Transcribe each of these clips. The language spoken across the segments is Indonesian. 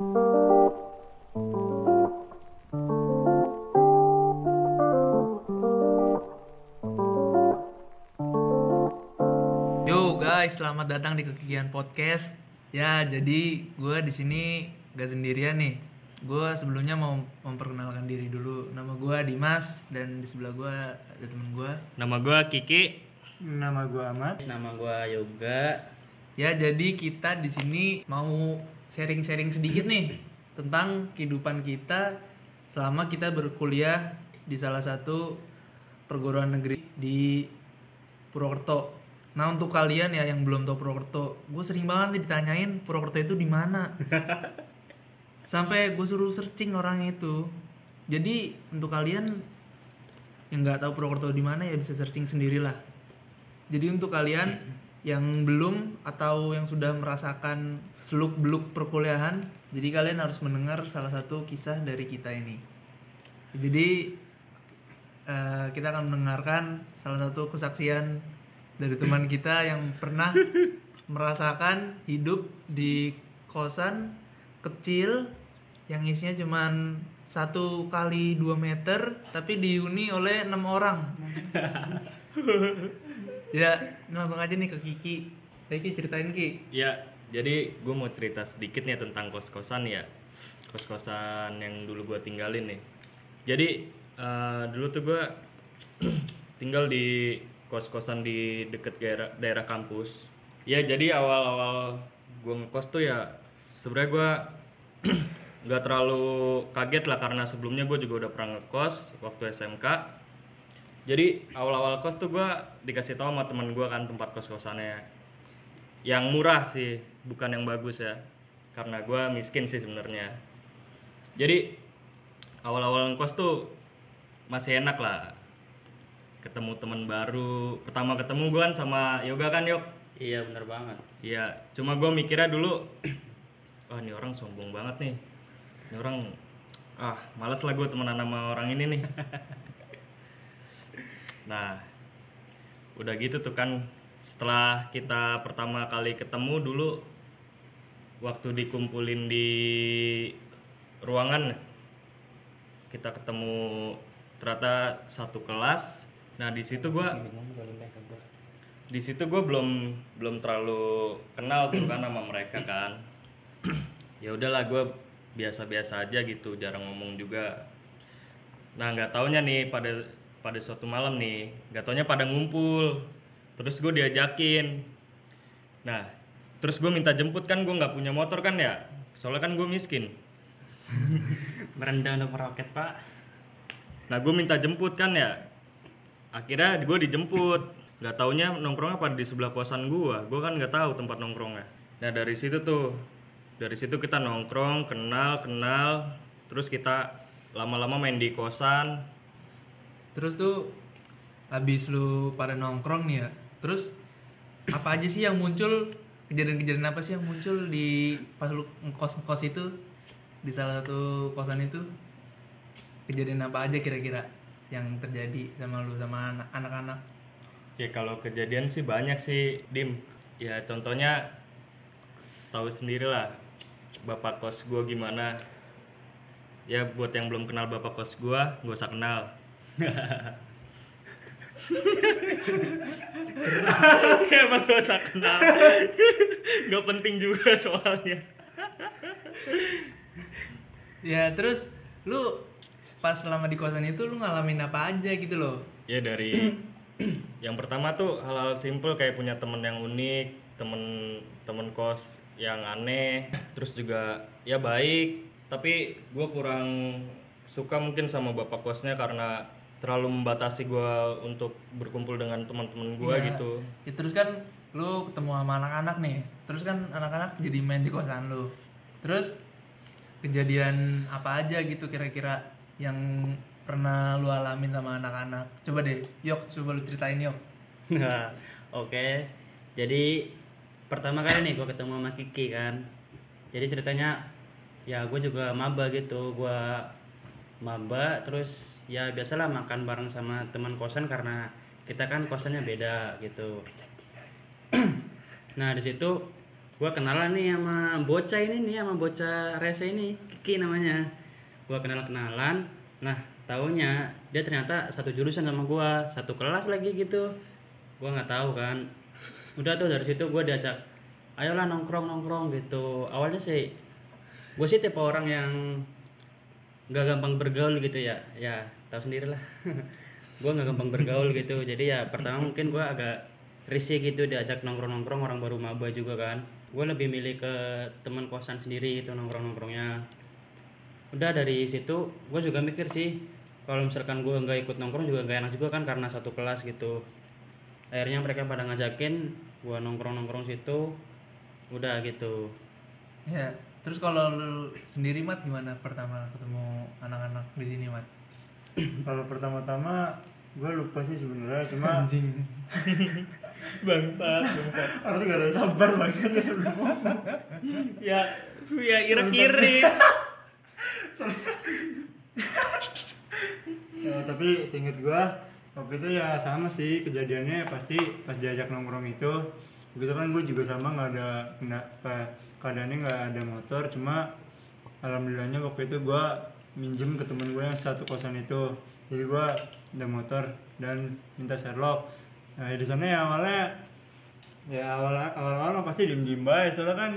Yo guys, selamat datang di Kekikian Podcast. Ya, jadi gue di sini gak sendirian nih. Gue sebelumnya mau memperkenalkan diri dulu. Nama gue Dimas dan di sebelah gue ada temen gue. Nama gua Kiki. Nama gua Ahmad. Nama gua Yoga. Ya, jadi kita di sini mau sharing-sharing sedikit nih tentang kehidupan kita selama kita berkuliah di salah satu perguruan negeri di Purwokerto. Nah untuk kalian ya yang belum tahu Purwokerto, gue sering banget ditanyain Purwokerto itu di mana. Sampai gue suruh searching orang itu. Jadi untuk kalian yang nggak tahu Purwokerto di mana ya bisa searching sendirilah. Jadi untuk kalian yang belum atau yang sudah merasakan seluk beluk perkuliahan, jadi kalian harus mendengar salah satu kisah dari kita ini. Jadi eh, kita akan mendengarkan salah satu kesaksian dari teman kita yang pernah merasakan hidup di kosan kecil yang isinya cuman satu kali 2 meter tapi dihuni oleh enam orang ya langsung aja nih ke Kiki Kiki ceritain Ki Ya, jadi gue mau cerita sedikit nih tentang kos-kosan ya. Kos-kosan yang dulu gue tinggalin nih. Jadi eh, dulu tuh gue tinggal di kos-kosan di deket daerah, daerah kampus. Ya, jadi awal-awal gue ngekos tuh ya sebenarnya gue nggak terlalu kaget lah karena sebelumnya gue juga udah pernah ngekos waktu SMK. Jadi awal-awal kos tuh gue dikasih tahu sama teman gue kan tempat kos-kosannya. Yang murah sih bukan yang bagus ya. Karena gue miskin sih sebenarnya. Jadi awal-awal ngkos tuh masih enak lah. Ketemu teman baru. Pertama ketemu gue kan sama yoga kan yok? Iya bener banget. iya cuma gue mikirnya dulu wah ini orang sombong banget nih. Ini orang ah males lah gue temenan sama orang ini nih nah udah gitu tuh kan setelah kita pertama kali ketemu dulu waktu dikumpulin di ruangan kita ketemu ternyata satu kelas. Nah di situ gua di situ gue belum belum terlalu kenal tuh kan sama mereka kan. Ya udahlah gue biasa-biasa aja gitu jarang ngomong juga. Nah nggak taunya nih pada pada suatu malam nih nggak taunya pada ngumpul. Terus gue diajakin. Nah terus gue minta jemput kan gue nggak punya motor kan ya? Soalnya kan gue miskin. Merendah untuk meroket pak. nah gue minta jemput kan ya? Akhirnya gue dijemput. Nggak taunya nongkrongnya pada di sebelah kosan gue gue kan nggak tahu tempat nongkrongnya. Nah dari situ tuh dari situ kita nongkrong kenal kenal. Terus kita lama-lama main di kosan terus tuh habis lu pada nongkrong nih ya terus apa aja sih yang muncul kejadian-kejadian apa sih yang muncul di pas lu ngkos ngkos itu di salah satu kosan itu kejadian apa aja kira-kira yang terjadi sama lu sama anak- anak-anak Ya kalau kejadian sih banyak sih, Dim. Ya contohnya tahu sendiri lah bapak kos gua gimana. Ya buat yang belum kenal bapak kos gua, gak usah kenal. Emang gak usah kenal. gak penting juga soalnya. ya terus lu pas selama di kosan itu lu ngalamin apa aja gitu loh Ya dari yang pertama tuh hal-hal simple kayak punya temen yang unik, temen temen kos yang aneh, terus juga ya baik, tapi gue kurang suka mungkin sama bapak kosnya karena terlalu membatasi gue untuk berkumpul dengan teman-teman gue Iya. gitu. Ya, terus kan lu ketemu sama anak-anak nih. Terus kan anak-anak jadi main di kosan lu. Terus kejadian apa aja gitu kira-kira yang pernah lu alamin sama anak-anak? Coba deh, Yok, coba lu ceritain Yok. Nah, Oke. Jadi pertama kali nih gue ketemu sama Kiki kan. Jadi ceritanya ya gue juga maba gitu. Gue maba terus ya biasalah makan bareng sama teman kosan karena kita kan kosannya beda gitu. nah di situ gua kenalan nih sama bocah ini nih sama bocah rese ini Kiki namanya. Gua kenal kenalan. Nah taunya dia ternyata satu jurusan sama gua satu kelas lagi gitu. Gua nggak tahu kan. Udah tuh dari situ gua diajak ayolah nongkrong nongkrong gitu. Awalnya sih gue sih tipe orang yang nggak gampang bergaul gitu ya. Ya tahu sendiri lah gue nggak gampang bergaul gitu. Jadi ya pertama mungkin gue agak risih gitu diajak nongkrong nongkrong orang baru maba juga kan. Gue lebih milih ke teman kosan sendiri itu nongkrong nongkrongnya udah dari situ gue juga mikir sih kalau misalkan gue nggak ikut nongkrong juga nggak enak juga kan karena satu kelas gitu. Akhirnya mereka pada ngajakin gue nongkrong nongkrong situ. Udah gitu. Ya, terus kalau sendiri mat gimana pertama ketemu anak-anak di sini mat? Kalau pertama-tama gue lupa sih sebenarnya cuma bangsat bangsat. Arti gak ada sabar sebelum ngomong ya ya kira kiri ya, tapi seinget gue waktu itu ya sama sih kejadiannya pasti pas diajak nongkrong itu begitu kan gue juga sama nggak ada nggak ke- keadaannya nggak ada motor cuma alhamdulillahnya waktu itu gue minjem ke temen gue yang satu kosan itu. Jadi gue ada motor dan minta Sherlock. Nah di sana ya awalnya ya awal awal awal pasti diem diem baik soalnya kan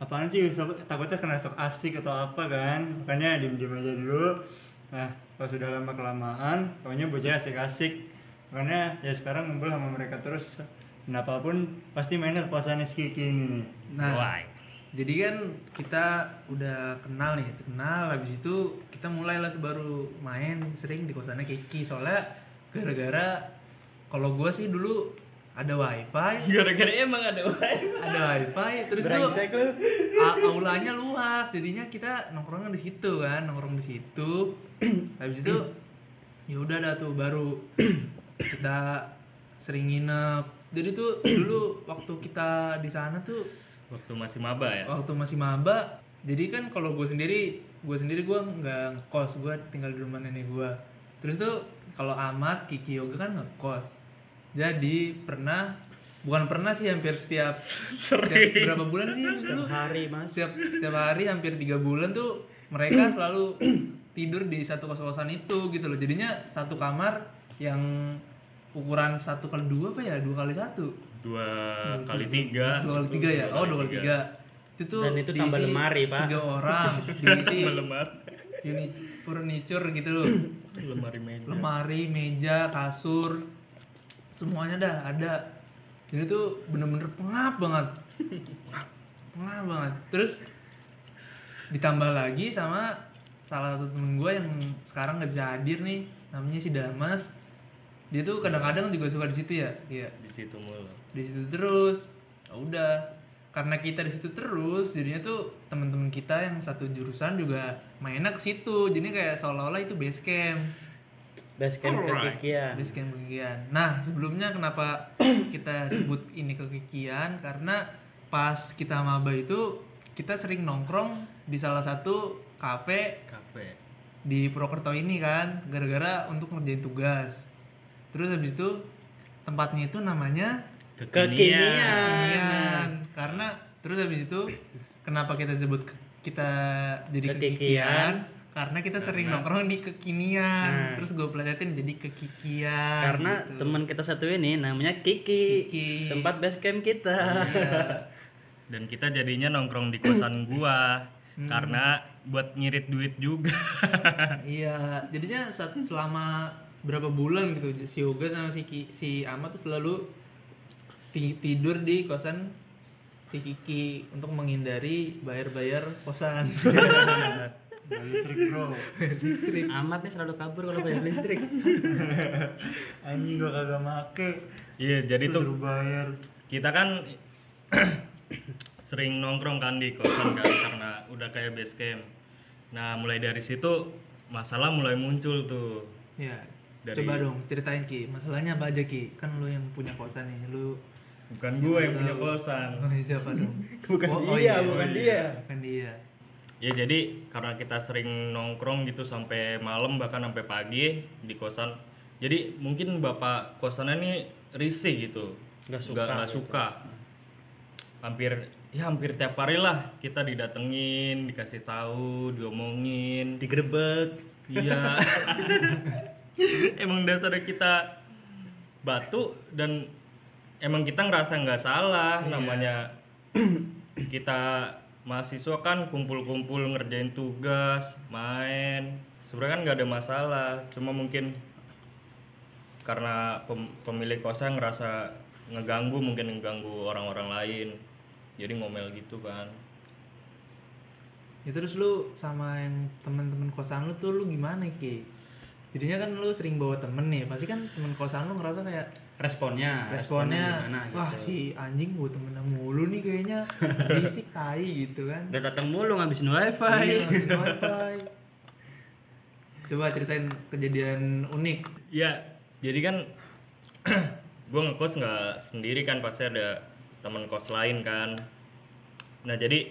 apaan sih takutnya kena sok asik atau apa kan. Makanya diem diem aja dulu. Nah pas sudah lama kelamaan pokoknya bocah asik asik makanya ya sekarang ngumpul sama mereka terus. Dan apa pun pasti mainnya ke kosannya si Kiki ini nih. Nah, Why? jadi kan kita udah kenal nih, kenal habis itu kita mulai lah tuh baru main sering di kosannya Kiki soalnya gara-gara kalau gua sih dulu ada wifi, gara-gara emang ada wifi ada wifi, terus tuh Brengsek lu. a- aulanya luas, jadinya kita nongkrongnya di situ kan, nongkrong di situ. Habis itu ya udah dah tuh baru kita sering nginep. Jadi tuh dulu waktu kita di sana tuh waktu masih maba ya waktu masih maba jadi kan kalau gue sendiri gue sendiri gue nggak ngekos gue tinggal di rumah nenek gue terus tuh kalau Amat Kiki Yoga kan ngekos. Jadi pernah bukan pernah sih hampir setiap setiap berapa bulan sih dulu hari mas. Setiap setiap hari hampir tiga bulan tuh mereka selalu tidur di satu kos kosan itu gitu loh. Jadinya satu kamar yang ukuran satu kali dua apa ya? Dua kali satu? Dua kali tiga. dua kali tiga ya? Oh dua kali tiga itu tuh Dan itu tambah lemari, Pak. tiga orang diisi unit furniture gitu. Loh lemari meja. Lemari meja kasur semuanya dah ada. Jadi tuh bener-bener pengap banget. Pengap banget. Terus ditambah lagi sama salah satu temen gue yang sekarang nggak bisa hadir nih namanya si Damas. Dia tuh kadang-kadang juga suka di situ ya? Iya. Di situ mulu. Di situ terus. Ya udah karena kita di situ terus jadinya tuh teman-teman kita yang satu jurusan juga mainnya ke situ. Jadi kayak seolah-olah itu base camp. Base camp Alright. kekikian base camp kekikian nah sebelumnya kenapa kita sebut ini kekikian karena pas kita maba itu kita sering nongkrong di salah satu kafe kafe. di Purwokerto ini kan gara-gara untuk ngerjain tugas. Terus habis itu tempatnya itu namanya Kekinian. kekinian karena terus habis itu kenapa kita sebut kita jadi Kekikian. kekikian karena kita sering Karena- nongkrong di kekinian Nah. terus gue pelajarin jadi kekikian karena gitu. teman kita satu ini namanya Kiki, Kiki. tempat base camp kita Iya. dan kita jadinya nongkrong di kosan gua Hmm. karena buat ngirit duit juga iya jadinya saat selama berapa bulan gitu si Yoga sama si Ki- si Ahmad tuh selalu tidur di kosan si Kiki untuk menghindari bayar-bayar kosan. Bayar listrik bro. Amat nih selalu kabur kalau bayar listrik. Anjing gua kagak make. Iya jadi tuh bayar. kita kan sering nongkrong kan di kosan kan karena udah kayak base camp. Nah mulai dari situ masalah mulai muncul tuh. Ya Dari- coba dong ceritain Ki masalahnya apa aja Ki? Kan lu yang punya kosan nih lu bukan gue yang punya kosan. Oh, siapa dong? Bukan Oh, oh dia, iya, bukan oh dia. bukan dia. Ya jadi karena kita sering nongkrong gitu sampai malam bahkan sampai pagi di kosan jadi mungkin bapak kosannya ini risih gitu. Nggak suka nggak nggak gitu. suka. Hampir ya hampir tiap hari lah kita didatengin dikasih tahu diomongin. Digerebek. Iya. Emang dasarnya kita batu dan emang kita ngerasa nggak salah Iya. namanya kita mahasiswa kan kumpul-kumpul ngerjain tugas main sebenarnya kan nggak ada masalah cuma mungkin karena pem- pemilik kosan ngerasa ngeganggu mungkin ngeganggu orang-orang lain jadi ngomel gitu kan Ya terus lu sama yang teman-teman kosan lu tuh lu gimana Ki? Jadinya kan lu sering bawa temen nih, pasti kan temen kosan lu ngerasa kayak responnya responnya, gimana wah gitu. si anjing gua temen mulu nih kayaknya berisik tai gitu kan. udah datang mulu ngabisin wifi Iya, ngabisin wifi. Coba ceritain kejadian unik. Iya, jadi kan gue ngekos nggak sendiri kan pasti ada teman kos lain kan. Nah jadi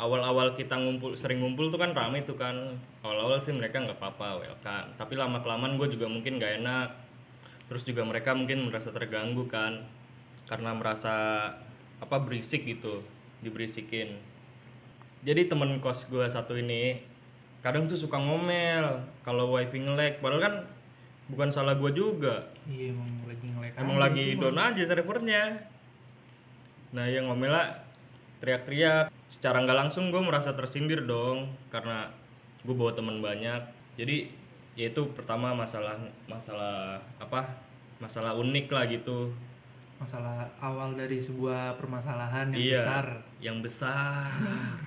awal-awal kita ngumpul sering ngumpul tuh kan rame tuh kan. Awal-awal sih mereka nggak apa-apa welcome. Tapi lama kelamaan gue juga mungkin nggak enak. Terus juga mereka mungkin merasa terganggu kan karena merasa apa berisik gitu, diberisikin. Jadi temen kos gue satu ini kadang tuh suka ngomel kalau wifi nge-lag. Padahal kan bukan salah gue juga. Iya emang lagi ngelek emang aja lagi down aja servernya. Nah yang ngomel lah teriak-teriak. Secara nggak langsung gue merasa tersindir dong karena gue bawa teman banyak. Jadi ya itu pertama masalah masalah apa masalah unik lah gitu Masalah awal dari sebuah permasalahan yang iya besar. yang besar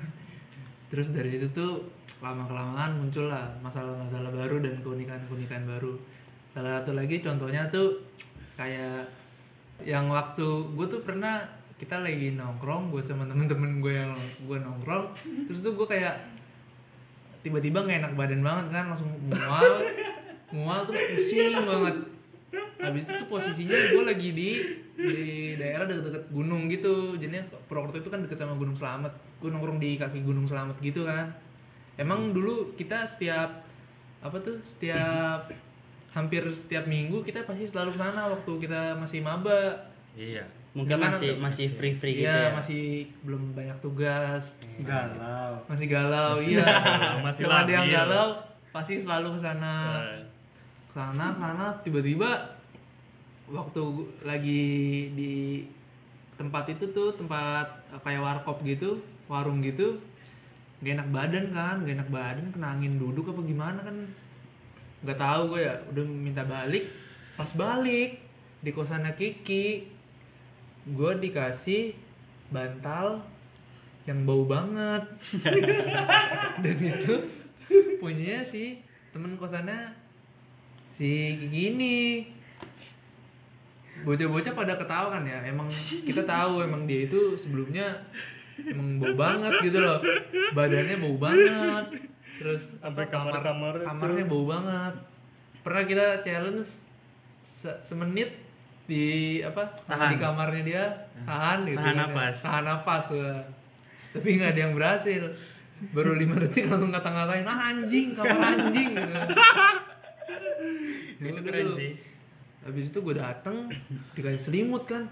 Terus dari situ tuh lama kelamaan muncul lah masalah-masalah baru dan keunikan-keunikan baru. Salah satu lagi contohnya tuh kayak yang waktu gue tuh pernah kita lagi nongkrong gue sama temen-temen gue yang gue nongkrong terus tuh gue kayak tiba-tiba nggak enak badan banget kan langsung mual mual terus pusing banget. Habis itu posisinya gue lagi di di daerah deket-deket gunung gitu. Jadinya Purwokerto itu kan deket sama Gunung Selamat gue nongkrong di kaki Gunung Selamat gitu kan. Emang dulu kita setiap apa tuh setiap hampir setiap minggu kita pasti selalu sana waktu kita masih maba. Iya mungkin kan masih masih free free gitu Iya, ya? masih belum banyak tugas. Galau. Masih galau iya. masih kalau ada yang galau pasti selalu ke sana. Nah, ke sana ke sana tiba-tiba waktu lagi di tempat itu tuh tempat eh, kayak warkop gitu warung gitu gak enak badan kan gak enak badan kena angin duduk apa gimana kan? Nggak tahu gue ya udah minta balik pas balik di kosannya Kiki gue dikasih bantal yang bau banget. Dan itu punya si temen kosannya si Kiki ini bocah-bocah pada ketawa kan ya? Emang kita tahu emang dia itu sebelumnya emang bau banget gitu loh. Badannya bau banget. Terus apa Sampai kamar-kamar itu. kamarnya bau banget. Pernah kita challenge se- semenit di apa Tahan. di kamarnya dia tahan gitu Tahan kan ya. napas. tahan napas wah. tapi nggak ada yang berhasil baru lima detik langsung kata-katain ah, anjing kamar anjing gitu. Itu keren tuh. sih Habis itu gue dateng dikasih selimut kan.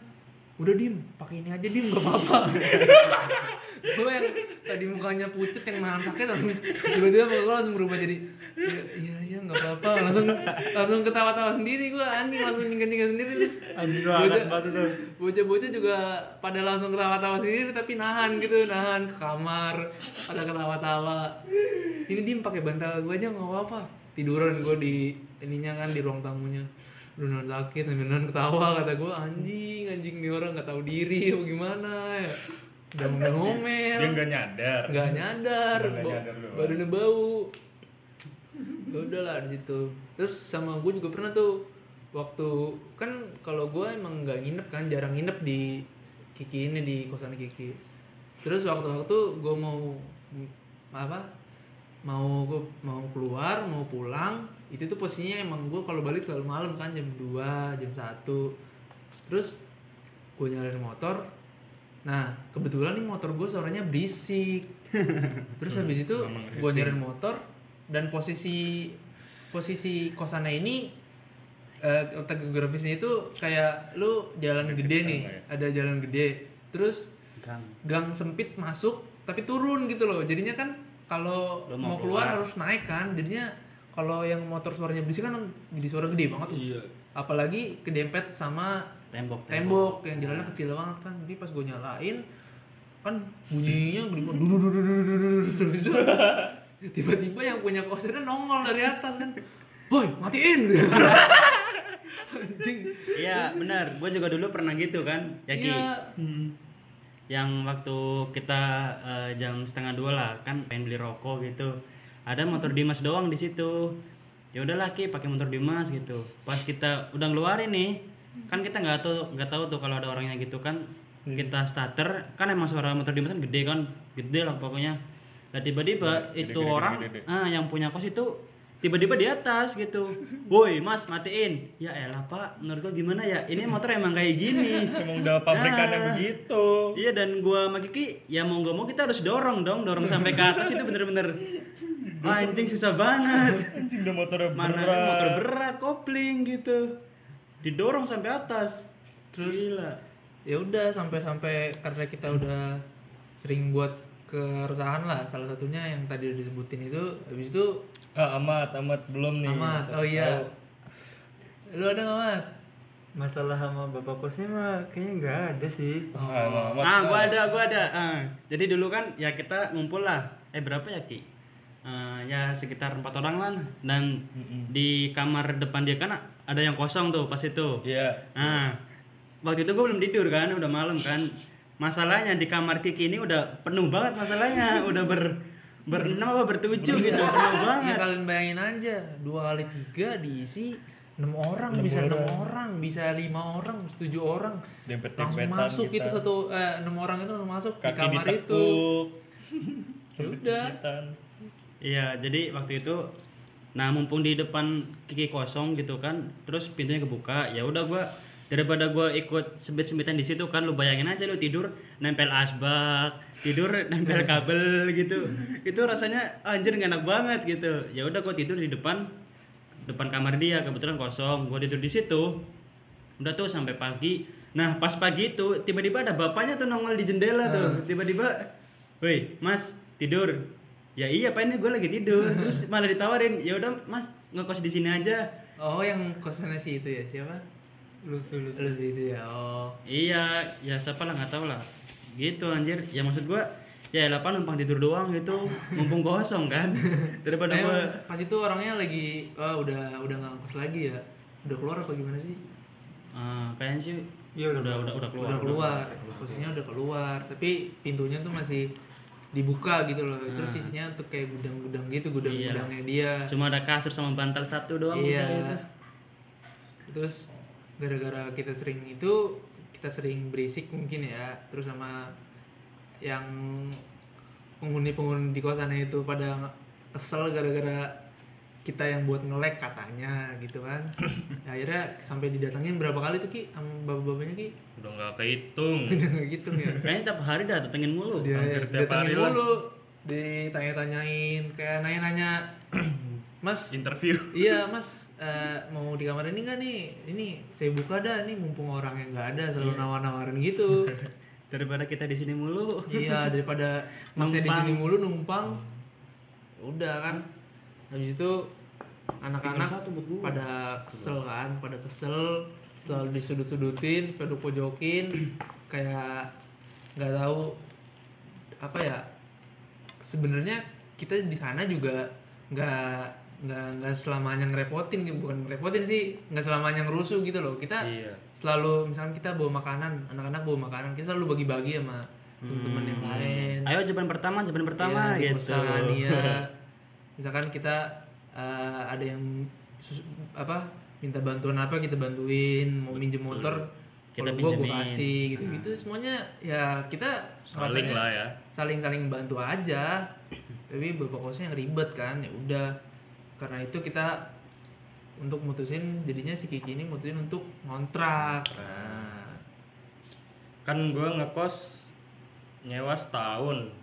Udah dim, pakai ini aja dim gak apa-apa. gue yang tadi mukanya pucet yang nahan sakit langsung tiba-tiba gue langsung berubah jadi iya iya nggak apa-apa. Langsung langsung ketawa-tawa sendiri gue anjing langsung tinggal-tinggal sendiri terus. Anjing batu tuh bocah-bocah juga pada langsung ketawa-tawa sendiri tapi nahan gitu nahan ke kamar pada ketawa-tawa. Ini dim pakai bantal gue aja nggak apa-apa. Tiduran gue di ininya kan di ruang tamunya Beneran sakit, beneran ketawa kata gue anjing, anjing nih orang nggak tahu diri, apa gimana ya? Udah udah ngomel, dia nggak nyadar nggak nyadar, bau- nyadar badannya bau. Ya udahlah di situ. Terus sama gue juga pernah tuh waktu kan kalau gue emang nggak nginep kan, jarang nginep di Kiki ini di kosan Kiki. Terus waktu-waktu gue mau apa? Mau gue mau keluar, mau pulang, itu tuh posisinya emang gue kalau balik selalu malam kan jam 2, jam 1. Terus gue nyalain motor, Nah, kebetulan nih motor gue suaranya berisik. Terus habis itu gue nyariin motor dan posisi posisi kosannya ini eh letak geografisnya itu kayak lu jalan gede nih, ada jalan gede. Terus Gang. gang sempit masuk tapi turun gitu loh jadinya kan kalau mau mau keluar, keluar. harus naik kan jadinya kalau yang motor suaranya berisik kan jadi suara gede banget tuh. Iya. apalagi kedempet sama Tembok. tembok yang jalannya kecil banget kan jadi pas gue nyalain kan bunyinya gede banget dudu dudu dudu dudu dudu Habis itu tiba-tiba yang punya kosernya nongol dari atas kan woi matiin anjing Iya, benar. Gue juga dulu pernah gitu kan, ya Ki. Yang waktu kita eh, jam setengah dua lah, kan pengen beli rokok gitu. Ada motor Dimas doang di situ. Ya udahlah Ki, pakai motor Dimas gitu. Pas kita udah ngeluarin nih, kan kita nggak tahu nggak tahu tuh kalau ada orangnya gitu kan. Kita starter, kan emang suara motor Dimas kan gede kan, gede lah pokoknya. Nah tiba-tiba itu orang ah yang punya kos itu tiba-tiba di atas gitu. Woi mas matiin. Ya elah pak, menurut gua gimana ya? Ini motor emang kayak gini. Emang udah pabrikannya Ah. begitu. Iya dan gua sama Kiki ya mau nggak mau kita harus dorong dong, dorong sampai ke atas itu bener-bener Wah, anjing susah banget. Anjing udah Mana berat. motor berat kopling gitu. Didorong sampai atas. Terus? Gila. ya udah sampai-sampai karena kita udah sering buat keresahan lah salah satunya yang tadi udah disebutin itu habis itu Ah, amat, amat belum nih. amat oh iya tahu. lu ada nggak mat masalah sama bapak kosnya mah kayaknya nggak ada sih Ah, emang amat. Ah, gua ada, gua ada. Ah, jadi dulu kan ya kita ngumpul lah. Eh berapa ya Ki? Eh, ya sekitar empat orang lah. Dan di kamar depan dia kan ada yang kosong tuh pas itu. Iya. Nah, waktu itu gue belum tidur kan, udah malam kan. Masalahnya di kamar Kiki ini udah penuh banget masalahnya, udah ber berenam apa? Bertujuh gitu, penuh ya banget. kalian bayangin aja. Dua kali tiga diisi enam orang bisa enam orang. bisa lima orang bisa tujuh orang. Langsung Dempet-dempetan masuk kita. itu satu eh, enam orang itu langsung masuk di Kaki kamar itu. ditekuk. Ya udah. Sempit-sempitan. Iya, jadi waktu itu nah mumpung di depan Kiki kosong gitu kan, terus pintunya kebuka, ya udah gua daripada gua ikut sebit-sembitan di situ kan lu bayangin aja lu tidur nempel asbak, tidur nempel kabel gitu. Itu rasanya anjir gak enak banget gitu. Ya udah gua tidur di depan depan kamar dia kebetulan kosong, gua tidur di situ. Udah tuh sampai pagi. Nah, pas pagi itu tiba-tiba ada bapaknya tuh nongol di jendela tuh. Tiba-tiba, "Woi, Mas, tidur." Ya iya, Pak, ini gue lagi tidur. Terus malah ditawarin, "Ya udah, Mas, ngekos di sini aja." oh yang kosannya si itu ya siapa Lutfi Lutfi lu itu ya oh. Iya, ya siapa lah nggak tahu lah. Gitu anjir. Ya maksud gua ya apa numpang tidur doang gitu, mumpung kosong kan. Daripada Eh, gua pas itu orangnya lagi oh, udah udah nggak ngkos lagi ya? Udah keluar apa gimana sih? Eh, kayaknya sih. Iya, udah udah udah udah keluar. udah keluar. posisinya udah keluar. Tapi pintunya tuh masih dibuka gitu loh. Terus isinya tuh kayak gudang-gudang gitu gudang-gudangnya dia. Cuma ada kasur sama bantal satu doang iya. itu. terus gara-gara kita sering itu kita sering berisik mungkin ya terus sama yang penghuni-penghuni di kosannya itu pada kesel gara-gara kita yang buat ngelek katanya gitu kan Nah, akhirnya sampai didatengin berapa kali tuh ki sama bapak-bapaknya ki Udah nggak kehitung. udah nggak gitu ya Kayaknya tiap hari dah datengin mulu. dia hampir tiap datengin mulu ditanya-tanyain kayak nanya-nanya mas Interview. iya mas eh, mau di kamar ini nggak nih? Ini saya buka dah nih mumpung orang yang nggak ada selalu nawar-nawarin gitu. Daripada kita di sini mulu. iya daripada masnya di sini mulu numpang. Udah kan. Habis itu anak-anak pada kesel kan pada kesel. Selalu disudut-sudutin pada pojokin. Kayak nggak tahu apa ya. Sebenarnya kita di sana juga nggak nggak nggak selamanya ngerepotin gitu. Bukan ngerepotin sih nggak selamanya ngerusuh gitu loh. Kita Iya. selalu misalnya kita bawa makanan anak-anak bawa makanan kita selalu bagi-bagi sama teman-teman yang lain. Ayo jawaban pertama, jawaban pertama di gitu. kosan, iya. misalkan kita eh, ada yang sus- apa minta bantuan apa kita bantuin mau minjem motor Kita kita gua kasih gitu. Gitu semuanya ya kita Saling lah ya. saling saling bantu aja. Tapi bapak kosnya yang ribet kan ya udah karena itu kita untuk mutusin jadinya si Kiki ini mutusin untuk ngontrak nah, Kan gue ngekos nyewa setahun.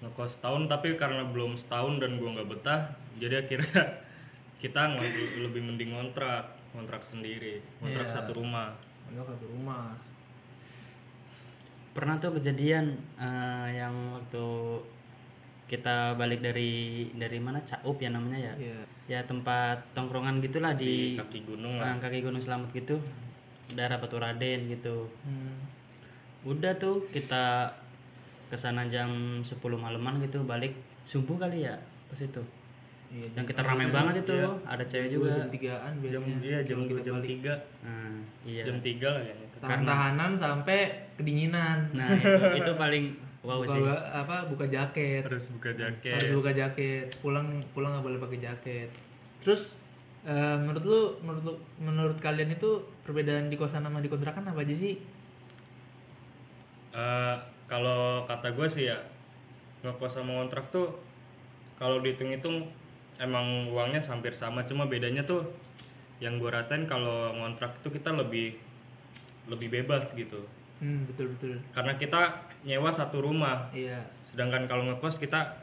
Ngekos setahun tapi karena belum setahun dan gue nggak betah, jadi akhirnya kita lebih mending ngontrak, ngontrak sendiri, ngontrak Iya. satu rumah. ngontrak satu rumah pernah tuh kejadian eh, yang waktu kita balik dari dari mana? Caup ya namanya ya? Iya. ya tempat tongkrongan gitulah di di, kaki gunung lah. Kaki gunung selamat gitu. Daerah Batu Raden gitu. Hmm. udah tuh kita ke sana jam 10 malaman gitu balik subuh kali ya pas itu. Iya, yang kita rame banget itu Iya. ada cewek juga. jam tigaan jam biasanya. iya jam kalau kita jam balik. tiga. Nah, iya. Jam tiga lah kayaknya tahan tahanan sampai kedinginan. Nah itu, itu paling wow buka sih apa buka jaket. Harus buka jaket. Harus buka jaket. Pulang pulang nggak boleh pakai jaket. Terus? Eh, menurut lu menurut lu, menurut kalian itu perbedaan di kosan sama di kontrakan apa aja sih? Eh, kalau kata gue sih ya ngekos sama kontrak tuh kalau dihitung-hitung emang uangnya hampir sama. Cuma bedanya tuh yang gue rasain kalau ngontrak itu kita lebih lebih bebas gitu. Hmm betul betul. Karena kita nyewa satu rumah. Iya. Sedangkan kalau ngekos kita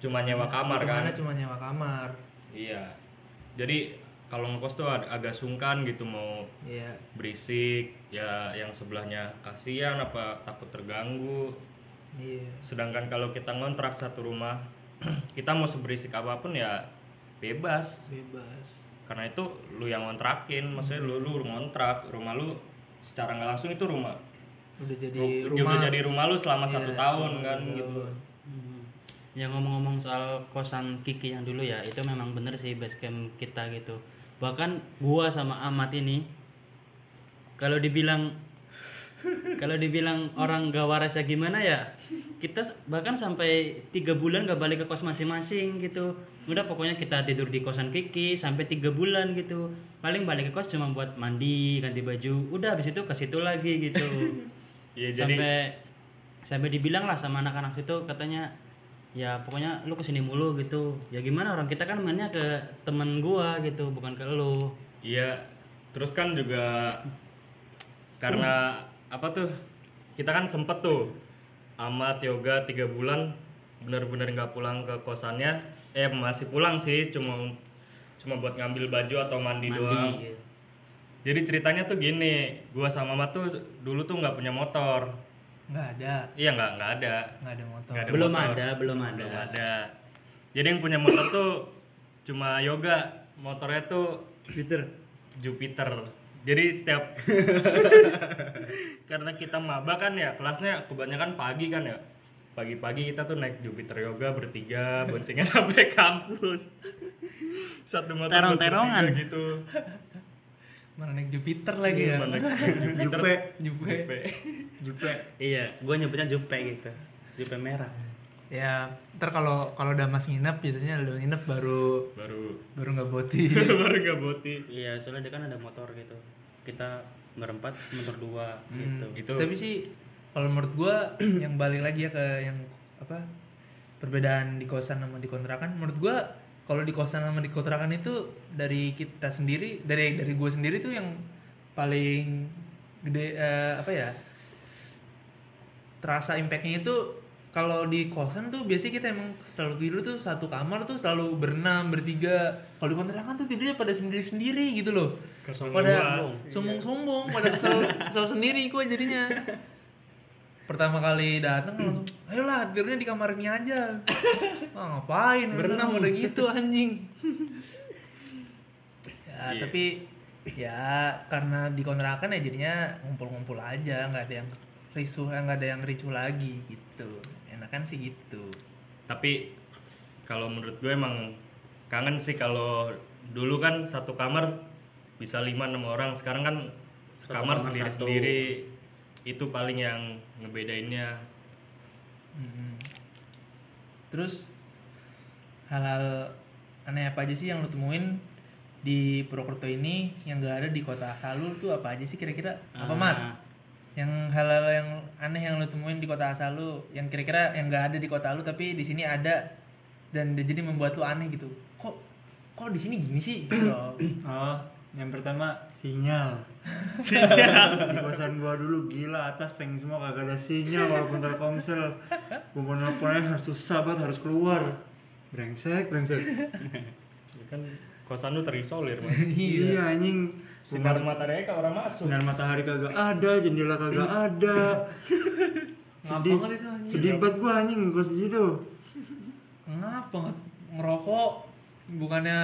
cuma nyewa kamar kan? Hitungannya cuma nyewa kamar. Iya. Jadi kalau ngekos tuh ag- agak sungkan gitu mau iya. berisik ya yang sebelahnya kasihan apa takut terganggu. Iya. Sedangkan kalau kita ngontrak satu rumah kita mau seberisik apa pun ya bebas. Bebas. Karena itu lu yang ngontrakin maksudnya lu lu ngontrak rumah lu secara nggak langsung itu rumah udah jadi Ru- rumah udah jadi rumah lu selama Iya, satu tahun selama kan gitu. Hmm. Ya ngomong-ngomong soal kosan Kiki yang dulu ya, itu memang bener sih base camp kita gitu. Bahkan gua sama Amat ini kalau dibilang kalau dibilang orang gak waras ya gimana ya kita bahkan sampai tiga bulan gak balik ke kos masing-masing gitu udah pokoknya kita tidur di kosan Kiki sampai tiga bulan gitu paling balik ke kos cuma buat mandi ganti baju udah habis itu ke situ lagi gitu Iya jadi sampai sampai dibilang lah sama anak-anak situ katanya ya pokoknya lu ke sini mulu gitu. Ya gimana? Orang kita kan mainnya ke temen gua gitu bukan ke lu. Iya terus kan juga karena apa tuh kita kan sempet tuh amat yoga tiga bulan bener-bener nggak pulang ke kosannya. Eh masih pulang sih cuma cuma buat ngambil baju atau mandi, doang. gitu. Jadi ceritanya tuh gini gua sama amat tuh dulu tuh nggak punya motor. Nggak ada. Iya nggak nggak ada. Nggak ada motor. Nggak ada belum motor. ada belum ada belum ada. jadi yang punya motor tuh cuma yoga. Motornya tuh Jupiter. Jupiter. Jadi setiap karena kita maba kan ya kelasnya kebanyakan pagi kan ya. Pagi-pagi kita tuh naik Jupiter yoga bertiga boncengan sampai kampus. Satu motor Terong-terongan. gitu mana naik Jupiter lagi ya? Mana naik Jupiter. Jupe. Jupe. Jupe. Iya gua nyebutnya jupe gitu. Jupe merah. Ya ntar kalau kalau udah mas nginep biasanya udah nginep baru baru. Baru nggak boti. Baru gak boti. Iya soalnya dia kan ada motor gitu. Kita berempat motor dua gitu. Hmm, Itu- tapi sih kalau menurut gua yang balik lagi ya ke yang apa perbedaan di kosan sama di kontrakan menurut gua kalau di kosan sama di kontrakan itu dari kita sendiri dari dari gua sendiri tuh yang paling gede eh, apa ya terasa impactnya itu kalau di kosan tuh biasanya kita emang selalu tidur tuh satu kamar tuh selalu berenam bertiga. Kalau di kontrakan tuh tidurnya pada sendiri sendiri gitu loh. Pada luas. sombong-sombong pada kesel kesel sendiri gue jadinya pertama kali datang langsung ayolah tidurnya di kamar ini aja. Ah, ngapain? Berenang udah gitu anjing. Ya Iya. tapi ya karena di kontrakan ya jadinya ngumpul-ngumpul aja nggak ada yang risuh nggak ada yang ricuh lagi gitu. Enakan sih gitu. Tapi kalau menurut gue emang kangen sih kalau dulu kan satu kamar bisa lima enam orang sekarang kan kamar sendiri sendiri itu paling yang ngebedainnya Mm-mm. Terus hal-hal aneh apa aja sih yang lu temuin di Purwokerto ini yang gak ada di kota asal lu tuh apa aja sih kira-kira? Apa Ah. mat? Yang hal-hal yang aneh yang lu temuin di kota asal lu yang kira-kira yang gak ada di kota lu tapi di sini ada dan jadi membuat lu aneh gitu. Kok kok di sini gini sih? Gitu oh yang pertama sinyal. Di kosan gua dulu gila atas seng semua kagak ada sinyal walaupun telkomsel. Gua mau nelfonnya harus susah banget harus keluar. Brengsek brengsek. Ya kan kosan lu terisolir mas. Iya anjing. Sinar matahari ke orang masuk. Sinar matahari kagak ada jendela kagak ada. Sedih banget itu anjing. sedih banget gua anjing di situ. Ngap banget ngerokok? Bukannya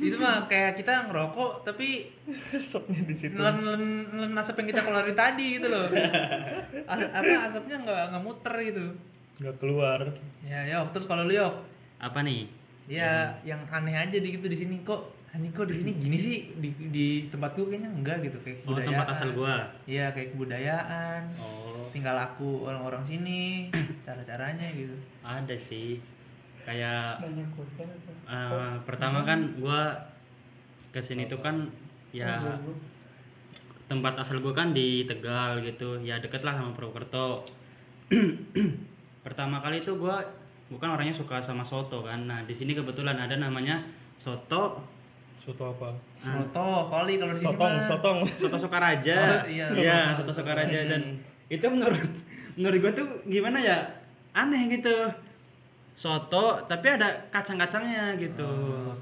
itu mah kayak kita ngerokok tapi asapnya di situ. nelen nelen nelen asap yang kita keluarin tadi gitu loh. A- apa asapnya nggak nggak muter gitu. Nggak keluar. Ya yok terus kalau lu yok Apa nih? ya yang aneh aja di gitu di sini. Kok anjing kok di sini gini sih? Di di tempat gua kayaknya enggak gitu kayak Oh, kebudayaan. tempat asal gua. iya kayak kebudayaan. Oh, tinggal laku orang-orang sini cara-caranya gitu. Ada sih. Kayak eh, pertama kan gua ke sini tuh kan ya tempat asal gua kan di Tegal gitu. Ya deket lah sama Purwokerto. Pertama kali tuh gua bukan orangnya suka sama soto kan. Nah di sini kebetulan ada namanya soto. Soto apa? Soto kali kalau di sini sotong mah. sotong. Soto Sukaraja Oh, iya. iya Soto soto Sukaraja dan itu menurut menurut gua tuh gimana ya? Aneh gitu soto tapi ada kacang-kacangnya gitu.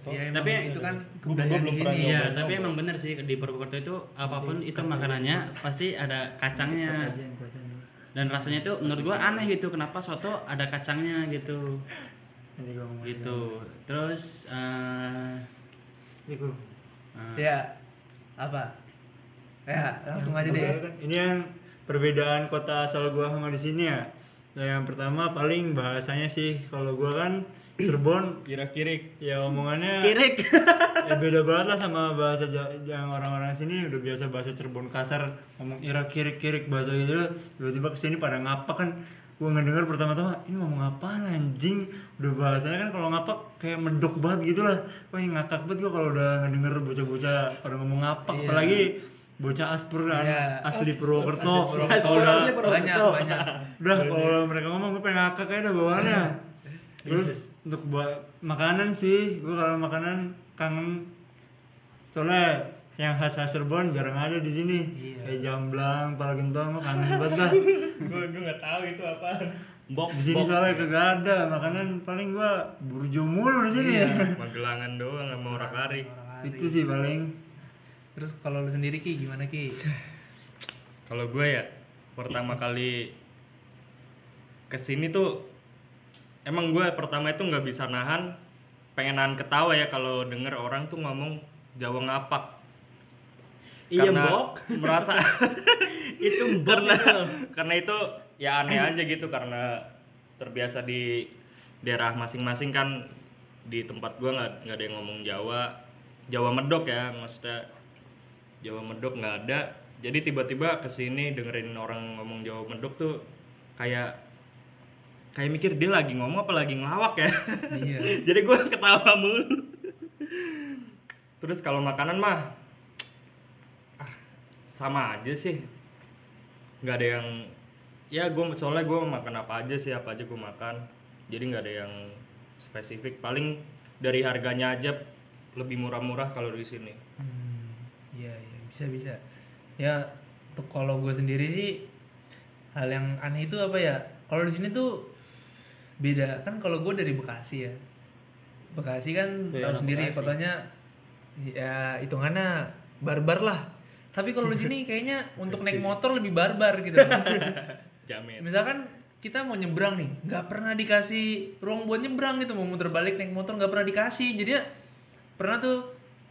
Ya, emang Tapi- itu kan kebudayaan belum di pernah sini. nyoba. Iya, tapi emang bener sih di Purwokerto itu apa pun itu makanannya pasti ada kacangnya. Dan rasanya itu menurut gua aneh gitu kenapa soto ada kacangnya gitu. Nanti gitu. terus eh ini gua eh, ya apa? Ya langsung aja deh. Ini yang perbedaan kota asal gua sama di sini ya Nah, yang pertama paling bahasanya sih kalau gua kan Cirebon kira kirik ya omongannya kirik. ya beda banget lah sama bahasa yang orang-orang sini udah biasa bahasa Cirebon kasar ngomong irak kirik kirik bahasa gitu tiba-tiba ke sini pada ngapak kan. Gua ngedenger pertama-tama ini ngomong apaan anjing? Udah bahasanya kan kalau ngapak kayak medok banget gitu lah. Wah yang ngakak banget gua kalau udah ngedenger bocah-bocah pada ngomong ngapak Iya. apalagi bocah aspur kan Iya. asli As- Purwokerto asli Purwokerto. Kalau udah- Asli Purwokerto. banyak banyak udah kalau mereka ngomong gue pengen ngakak aja dah bawaannya terus untuk buat makanan sih gue kalau makanan kangen soalnya yang khas khas Cirebon jarang ada di sini Iya. kayak jamblang pala gentong kangen banget dah gue gue nggak tahu itu apaan bok di sini bok soalnya kagak ada makanan paling gue burjo mulu di sini Iya. magelangan doang sama orang kari Orang itu sih paling terus kalau lu sendiri ki gimana ki? Kalau gue ya pertama kali ke sini tuh emang gue pertama itu nggak bisa nahan pengen nahan ketawa ya kalau denger orang tuh ngomong Jawa ngapak. Iya Karena bok merasa itu bok karena itu. karena itu ya aneh aja gitu karena terbiasa di daerah masing-masing kan di tempat gua nggak nggak ada yang ngomong Jawa Jawa medok ya maksudnya Jawa medok nggak ada. Jadi tiba-tiba ke sini dengerin orang ngomong Jawa medok tuh kayak kayak mikir dia lagi ngomong apa lagi ngelawak ya. Iya. Jadi gue ketawa mulu. Terus kalau makanan mah ah, sama aja sih. Nggak ada yang ya gue soalnya gue makan apa aja sih apa aja gue makan. Jadi nggak ada yang spesifik. Paling dari harganya aja lebih murah-murah kalau di sini. Hmm, bisa bisa. Ya untuk kalau gue sendiri sih hal yang aneh itu apa ya? Kalau di sini tuh beda. Kan kalau gue dari Bekasi ya. Bekasi kan Iya, tahu sendiri Bekasi. kotanya ya hitungannya barbar lah. Tapi kalau di sini kayaknya untuk naik motor lebih barbar gitu jamin misalkan kita mau nyebrang nih nggak pernah dikasih ruang buat nyebrang gitu. Mau muter balik naik motor nggak pernah dikasih. Jadi ya pernah tuh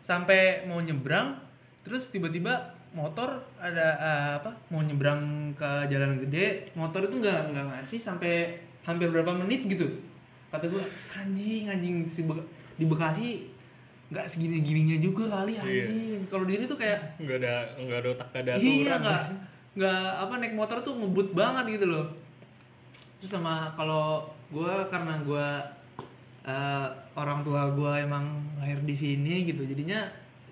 sampai mau nyebrang terus tiba-tiba motor ada eh, apa mau nyebrang ke jalan gede motor itu nggak nggak ngasih sampai hampir berapa menit gitu. Kata gue anjing anjing si Be- di Bekasi nggak segini gininya juga kali Iya. anjing. Kalau di sini tuh kayak nggak ada nggak ada otak ada iya aturan. nggak nggak apa naik motor tuh ngebut banget gitu loh. Terus sama kalau gue karena gue eh, orang tua gue emang lahir di sini gitu jadinya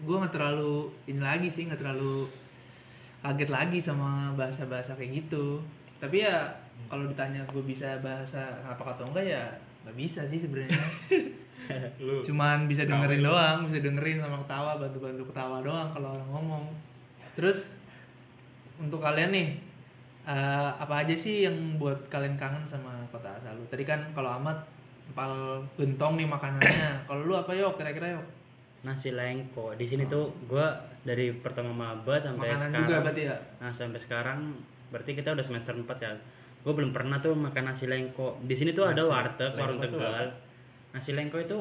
gue nggak terlalu ini lagi sih nggak terlalu kaget lagi sama bahasa-bahasa kayak gitu. Tapi ya kalau ditanya gue bisa bahasa apa atau enggak ya nggak bisa sih sebenarnya. Cuman bisa dengerin Kawin. doang bisa dengerin sama ketawa bantu-bantu ketawa doang kalau orang ngomong. Terus untuk kalian nih eh, apa aja sih yang buat kalian kangen sama kota asal lu? Tadi kan kalau amat empal gentong nih makanannya. Kalau lu apa yuk kira-kira yuk nasi lengko di sini tuh gua dari pertama maba sampai Makanan sekarang juga berarti ya? nah sampai sekarang berarti kita udah semester 4 ya gue belum pernah tuh makan nasi lengko di sini tuh ada warteg warung tegal nasi lengko itu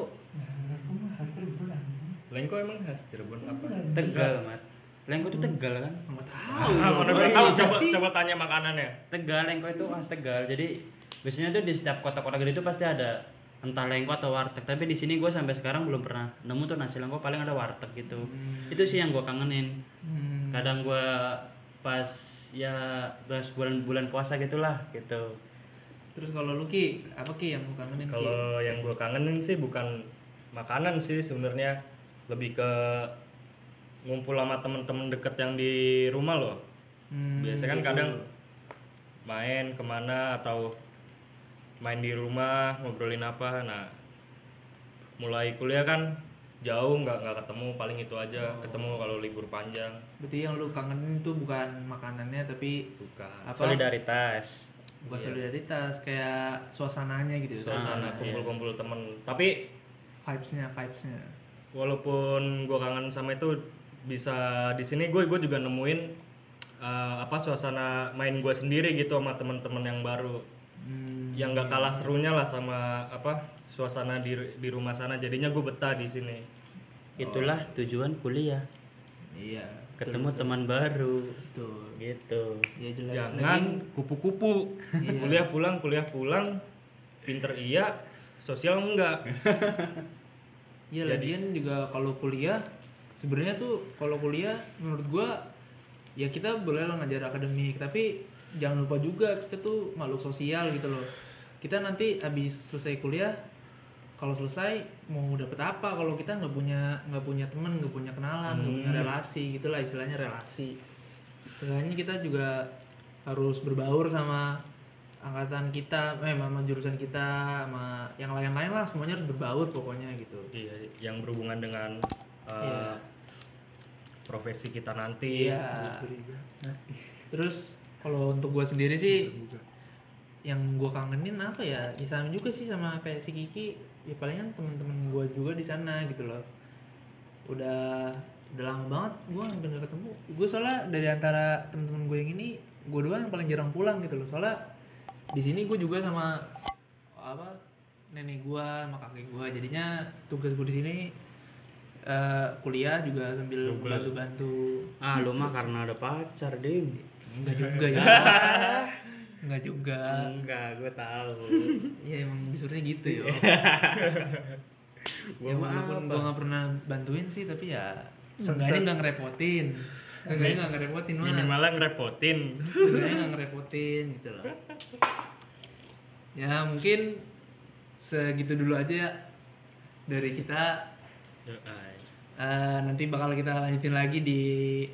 Lengko emang khas Cirebon apa? tegal mat lengko itu tegal kan Nggak tahu. Ah, gue Iya tahu. sih. Coba coba tanya makanannya. tegal lengko itu khas tegal jadi biasanya tuh di setiap kota-kota gede itu pasti ada entah lengko atau warteg tapi di sini gue sampai sekarang belum pernah nemu tuh nasi lengko paling ada warteg gitu itu sih yang gue kangenin Hmm. kadang gue pas ya pas bulan-bulan puasa gitulah gitu Terus kalau lu Ki, apa Ki yang lu kangenin? Kalau yang gue kangenin sih bukan makanan sih sebenarnya lebih ke ngumpul sama temen-temen deket yang di rumah loh. Hmm, Biasanya kan gitu. kadang main ke mana atau main di rumah ngobrolin apa. Nah mulai kuliah kan jauh nggak nggak ketemu paling itu aja ketemu kalau libur panjang Berarti yang lu kangenin itu bukan makanannya tapi bukan apa? solidaritas Bukan solidaritas, kayak suasananya gitu. suasana iya. kumpul-kumpul temen tapi vibes-nya, vibes-nya. walaupun gue kangen sama itu bisa di sini gue gue juga nemuin eh, apa suasana main gue sendiri gitu sama teman-teman yang baru Hmm, yang nggak kalah serunya lah sama apa suasana di di rumah sana jadinya gue betah di sini itulah tujuan kuliah Iya. ketemu teman baru Betul. gitu Ya jelas. jangan kupu-kupu Iya. kuliah pulang kuliah pulang pinter iya sosial enggak Iya lagian juga kalau kuliah sebenarnya tuh kalau kuliah menurut gua ya kita boleh lah ngajar akademik tapi jangan lupa juga kita tuh makhluk sosial gitu loh. Kita nanti habis selesai kuliah kalau selesai mau dapet apa kalau kita nggak punya nggak punya teman nggak punya kenalan nggak punya Hmm. relasi gitulah istilahnya relasi Seenggaknya kita juga harus berbaur sama angkatan kita, eh sama jurusan kita, sama yang lain-lain lah semuanya harus berbaur pokoknya gitu. iya yang berhubungan dengan eh, Iya. profesi kita nanti Iya. Terus kalau untuk gua sendiri sih yang gua kangenin apa ya? Ya sama juga sih sama kayak si Kiki. Ya palingan teman-teman gua juga di sana gitu loh. Udah udah lama banget gua hampir gak ketemu. Gua soalnya dari antara teman-teman gue yang ini, gua doang yang paling jarang pulang gitu loh. Soalnya di sini gue juga sama apa nenek gua sama kakek gua jadinya tugas gue di sini eh, kuliah juga sambil bantu-bantu ah lu mah karena ada pacar dim Enggak juga ya. Enggak juga. enggak gue tahu Ya emang disuruhnya gitu ya. Gua ya mah walaupun gua nggak pernah bantuin sih tapi ya seenggaknya nggak ngerepotin. Seenggaknya nggak ngerepotin mah. minimalnya ngerepotin Seenggaknya nggak ngerepotin gitu loh. Ya mungkin segitu dulu aja ya dari kita. Eh, nanti bakal kita lanjutin lagi di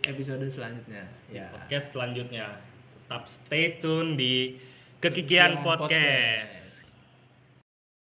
episode selanjutnya. Ya. podcast selanjutnya tetap stay tune di kekikian Kekikian podcast.